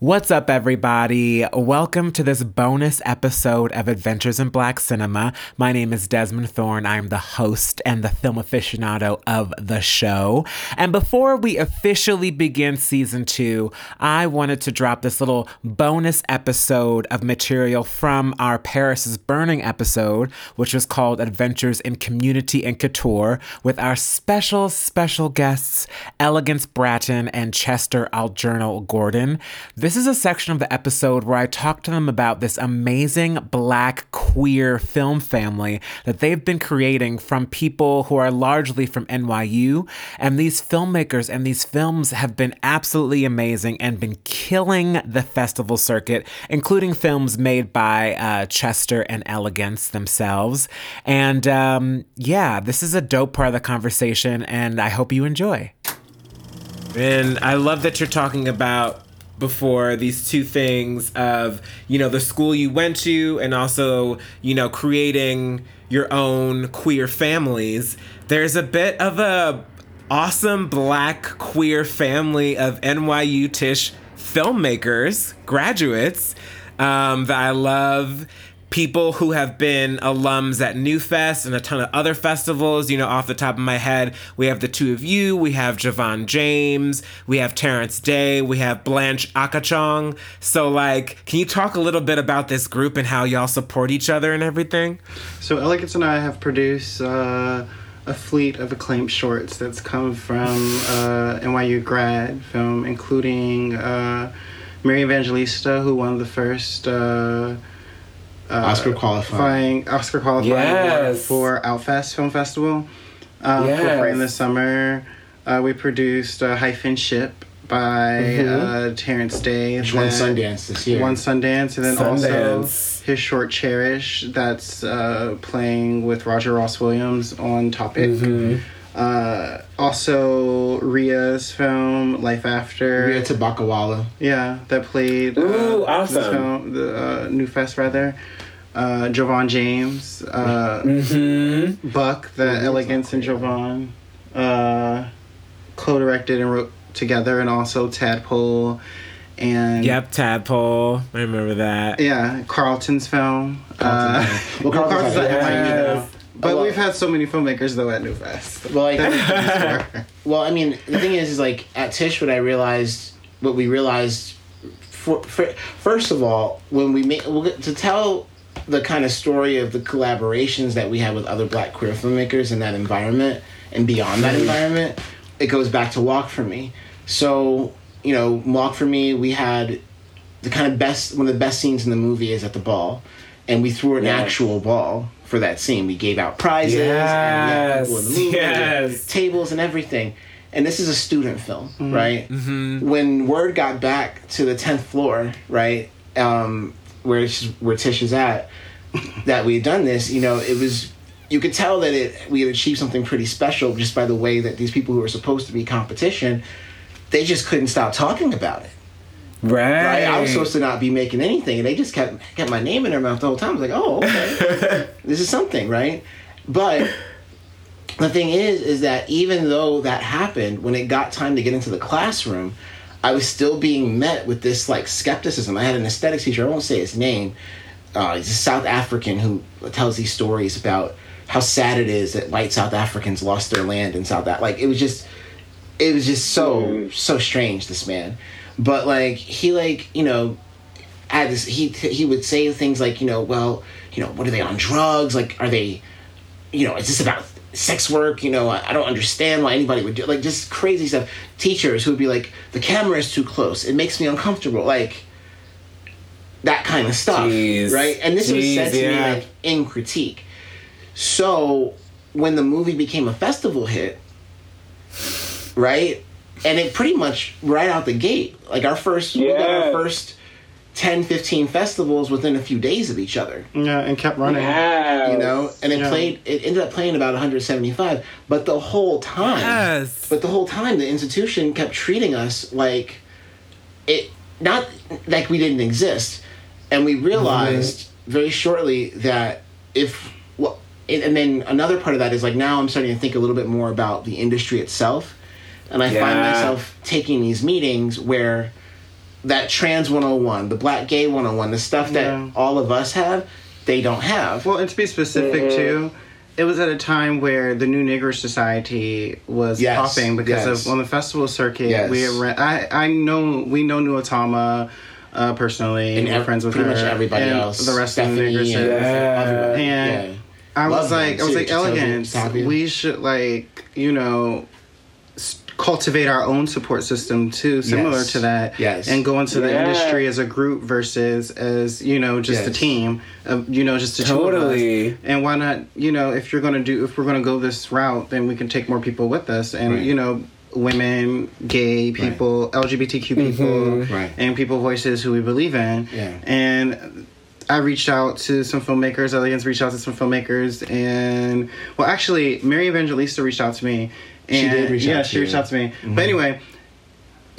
What's up, everybody? Welcome to this bonus episode of Adventures in Black Cinema. My name is Desmond Thorne. I'm the host and the film aficionado of the show. And before we officially begin season two, I wanted to drop this little bonus episode of material from our Paris is Burning episode, which was called Adventures in Community and Couture, with our special, special guests, Elegance Bratton and Chester Algernal Gordon. This this is a section of the episode where I talk to them about this amazing black queer film family that they've been creating from people who are largely from NYU. And these filmmakers and these films have been absolutely amazing and been killing the festival circuit, including films made by uh, Chester and Elegance themselves. And um, yeah, this is a dope part of the conversation, and I hope you enjoy. And I love that you're talking about before these two things of you know the school you went to and also you know creating your own queer families. There's a bit of a awesome black queer family of NYU Tisch filmmakers graduates um, that I love people who have been alums at Newfest and a ton of other festivals. You know, off the top of my head, we have the two of you, we have Javon James, we have Terrence Day, we have Blanche Akachong. So, like, can you talk a little bit about this group and how y'all support each other and everything? So, Elegance and I have produced. Uh, a fleet of acclaimed shorts that's come from uh, NYU grad film, including uh, Mary Evangelista, who won the first uh, uh, Oscar qualifying. Oscar qualifying yes. for Outfest Film Festival. Um, yes. For in the summer, uh, we produced uh, Hyphen Ship by mm-hmm. uh, Terrence Day. Which won Sundance this year. Won Sundance, and then Sundance. also his short Cherish that's uh, playing with Roger Ross Williams on Topic. Mm-hmm. Uh, also, Ria's film Life After. Ria Tobaccowala. Yeah, that played. Ooh, awesome. The, film, the uh, Newfest rather uh, Javon James, uh, mm-hmm. Buck, the mm-hmm. Elegance and Javon, uh, co-directed and wrote together, and also Tadpole, and yep, Tadpole. I remember that. Yeah, Carlton's film. Uh, well, Carlton's, Carlton's But well, we've had so many filmmakers though at Newfest. Well, like, well, I mean, the thing is, is like at Tisch, what I realized, what we realized, for, for, first of all, when we make we'll get, to tell the kind of story of the collaborations that we have with other black queer filmmakers in that environment and beyond that mm-hmm. environment, it goes back to Walk for Me. So, you know, Walk for Me, we had the kind of best, one of the best scenes in the movie is at the ball. And we threw an yeah. actual ball for that scene. We gave out prizes yes. and movie, yes. tables and everything. And this is a student film, mm-hmm. right? Mm-hmm. When word got back to the 10th floor, right? Um, where where Tisch is at that we had done this, you know, it was you could tell that it we had achieved something pretty special just by the way that these people who were supposed to be competition, they just couldn't stop talking about it. Right. right. I was supposed to not be making anything, and they just kept kept my name in their mouth the whole time. I was like, oh, okay, this is something, right? But the thing is, is that even though that happened, when it got time to get into the classroom, I was still being met with this like skepticism. I had an aesthetics teacher, I won't say his name. Uh, he's a South African who tells these stories about how sad it is that white South Africans lost their land in South Africa. Like it was just, it was just so mm. so strange. This man, but like he like you know, had this he he would say things like you know well you know what are they on drugs like are they, you know is this about sex work you know I, I, don't understand why anybody would do like just crazy stuff teachers who would be like the camera is too close it makes me uncomfortable like that kind of stuff Jeez. right and this Jeez, was said to yeah. me like in critique so when the movie became a festival hit right and it pretty much right out the gate like our first yeah. we got our first 10 15 festivals within a few days of each other yeah and kept running yes. you know and it yeah. played it ended up playing about 175 but the whole time yes. but the whole time the institution kept treating us like it not like we didn't exist and we realized mm-hmm. very shortly that if well and then another part of that is like now i'm starting to think a little bit more about the industry itself and i yeah. find myself taking these meetings where that trans 101, the black gay 101, the stuff that Yeah. all of us have, they don't have. Well, and to be specific Mm-hmm. too, it was at a time where the New Negro Society was Yes, popping because yes. of on the festival circuit. Yes. We had re- I I know we know Nuatama uh, personally. And we're ev- friends with pretty her. much everybody and else. The rest Stephanie of the Negro and- Society. Yeah. And Yeah. I Love was them, like, I was like, to tell you, elegance. We should like, you know, s- cultivate our own support system too, similar Yes. to that. Yes. And go into the Yeah. industry as a group versus as you know just a team. Of, you know, just the two of us. Totally. And why not? You know, if you're gonna do, if we're gonna go this route, then we can take more people with us, and Right. you know, women, gay people, LGBTQ mm-hmm. people, Right. and people voices who we believe in. Yeah. And I reached out to some filmmakers. Elegance reached out to some filmmakers, and well, actually, Mary Evangelista reached out to me. And, She did reach yeah, out to she you. reached out to me. Mm-hmm. But anyway,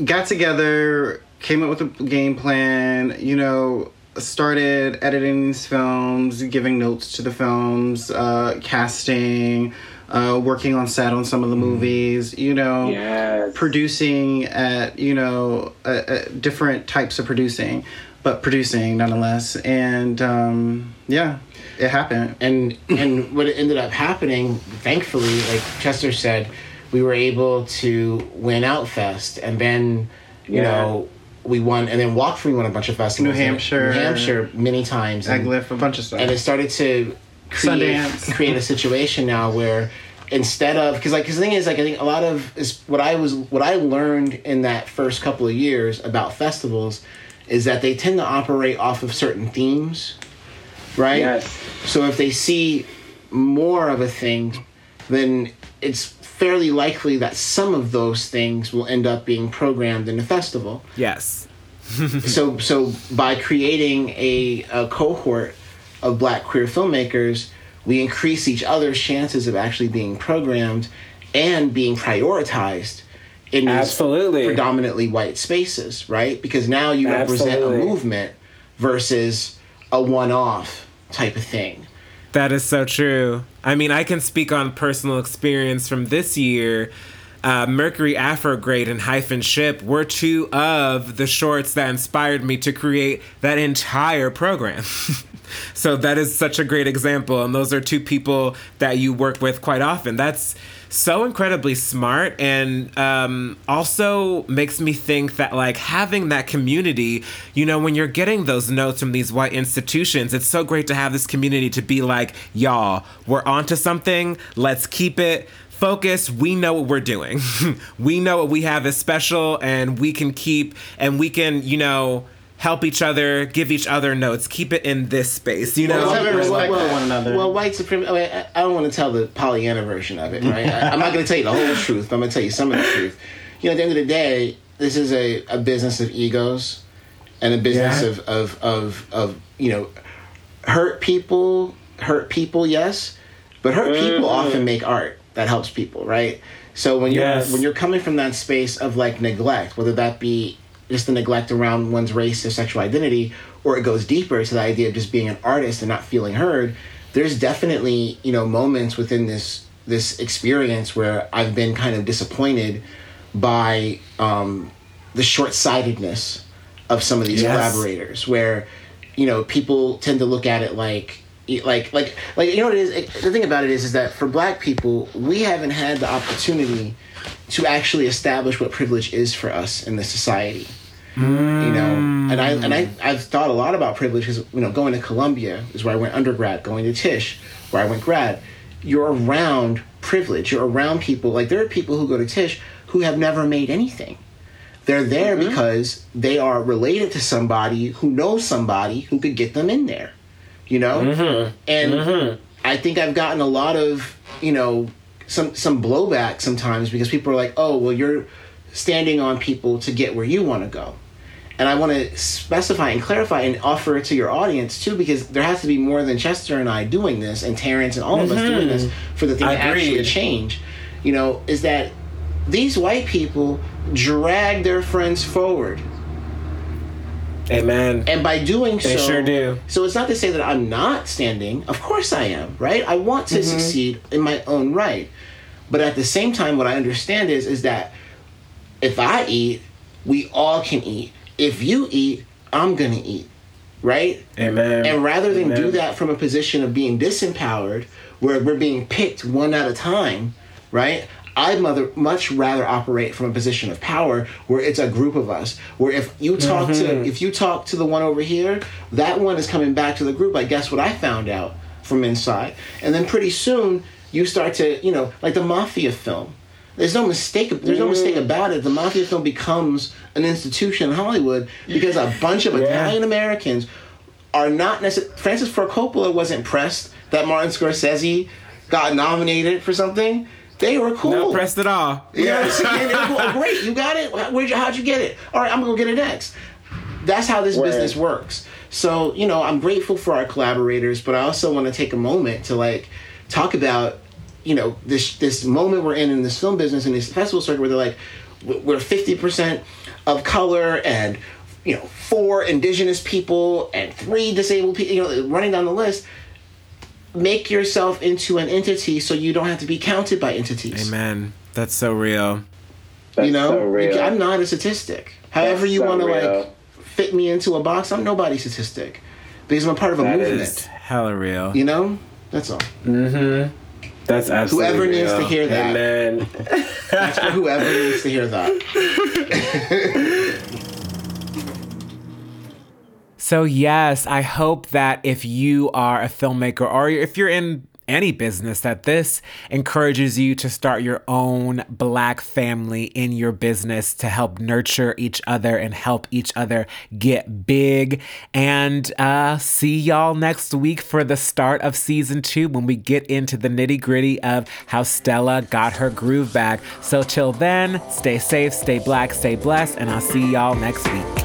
got together, came up with a game plan. You know, started editing these films, giving notes to the films, uh, casting, uh, working on set on some of the Mm-hmm. movies. You know, Yes. producing at you know uh, uh, different types of producing but producing nonetheless and um, yeah it happened and and what ended up happening, thankfully, like Chester said, we were able to win Outfest, and then you Yeah. know we won, and then Walk Free won a bunch of festivals, New Hampshire. New Hampshire many times, a bunch of stuff and it started to create, Sundance. create a situation now where instead of because like 'cause the thing is like I think a lot of is what I was what I learned in that first couple of years about festivals is that they tend to operate off of certain themes, right? Yes. So if they see more of a thing, then it's fairly likely that some of those things will end up being programmed in the festival. Yes. so so by creating a, a cohort of black queer filmmakers, we increase each other's chances of actually being programmed and being prioritized in these Absolutely. predominantly white spaces, right? Because now you represent a movement versus a one-off type of thing. That is so true. I mean, I can speak on personal experience from this year. Uh, Mercury Afrograde and Hyphen Ship were two of the shorts that inspired me to create that entire program. so that is such a great example. And those are two people that you work with quite often. That's so incredibly smart and um, also makes me think that like having that community you know when you're getting those notes from these white institutions it's so great to have this community to be like y'all we're onto something let's keep it focused we know what we're doing we know what we have is special and we can keep and we can you know help each other give each other notes keep it in this space you know Let's respect well, for one another. Well, white supremacy. I, mean, I, I don't want to tell the Pollyanna version of it, right? I, I'm not going to tell you the whole truth, but I'm going to tell you some of the truth. You know, at the end of the day, this is a, a business of egos and a business Yeah. of, of, of, of, you know, hurt people, hurt people, yes, but hurt people mm. often make art that helps people, right? So when you're Yes. when you're coming from that space of like neglect, whether that be just the neglect around one's race or sexual identity, or it goes deeper to the idea of just being an artist and not feeling heard, there's definitely you know moments within this this experience where I've been kind of disappointed by um, the short sightedness of some of these Yes. collaborators, where you know people tend to look at it like like like like you know what it is? The thing about it is is that for black people we haven't had the opportunity to actually establish what privilege is for us in this society. You know and i and i mm. i've thought a lot about privilege because you know going to columbia is where i went undergrad going to tisch where i went grad. You're around privilege you're around people like there are people who go to tisch who have never made anything. They're there mm-hmm. because they are related to somebody who knows somebody who could get them in there you know? Mm-hmm. And mm-hmm. i think i've gotten a lot of you know some some blowback sometimes because people are like oh well you're standing on people to get where you want to go. And i want to specify and clarify and offer it to your audience too because there has to be more than chester and i doing this and terrence and all of us mm-hmm. doing this for the thing to actually change. You know is that these white people drag their friends forward amen and by doing They so, sure do. So it's not to say that I'm not standing. Of course I am, right? I want Mm-hmm. to succeed in my own right. But at the same time, what I understand is is that if I eat, we all can eat. if you eat, I'm gonna eat, right? Amen. And rather than do that from a position of being disempowered, where we're being picked one at a time, right? I'd mother, much rather operate from a position of power where it's a group of us. Where if you talk to mm-hmm. if you talk to the one over here, that one is coming back to the group. I guess what I found out from inside, and then pretty soon you start to you know like the mafia film. There's no mistake. There's no mistake mm. about it. The mafia film becomes an institution in Hollywood because a bunch of Italian Americans are not necessarily. Francis Ford Coppola wasn't pressed that Martin Scorsese got nominated for something. They were cool. Not pressed at all. You know what I'm saying? They were cool. Oh, great, you got it. Where'd you, how'd you get it? All right, I'm gonna go get it next. That's how this Word. business works. So you know, I'm grateful for our collaborators, but I also want to take a moment to like talk about you know this this moment we're in in this film business and this festival circuit where they're like we're 50% of color and you know four indigenous people and three disabled people you know running down the list make yourself into an entity so you don't have to be counted by entities Amen. That's so real. That's you know so real. i'm not a statistic however That's you so want to like fit me into a box i'm nobody's statistic because i'm a part of a That movement is- Hella real. you know that's all Mm-hmm. That's absolutely Whoever needs to hear that. Amen. that's for whoever needs to hear that So, yes, I hope that if you are a filmmaker or if you're in any business, that this encourages you to start your own black family in your business to help nurture each other and help each other get big. And uh, see y'all next week for the start of season two when we get into the nitty gritty of how Stella got her groove back. So, till then, stay safe, stay black, stay blessed, and I'll see y'all next week.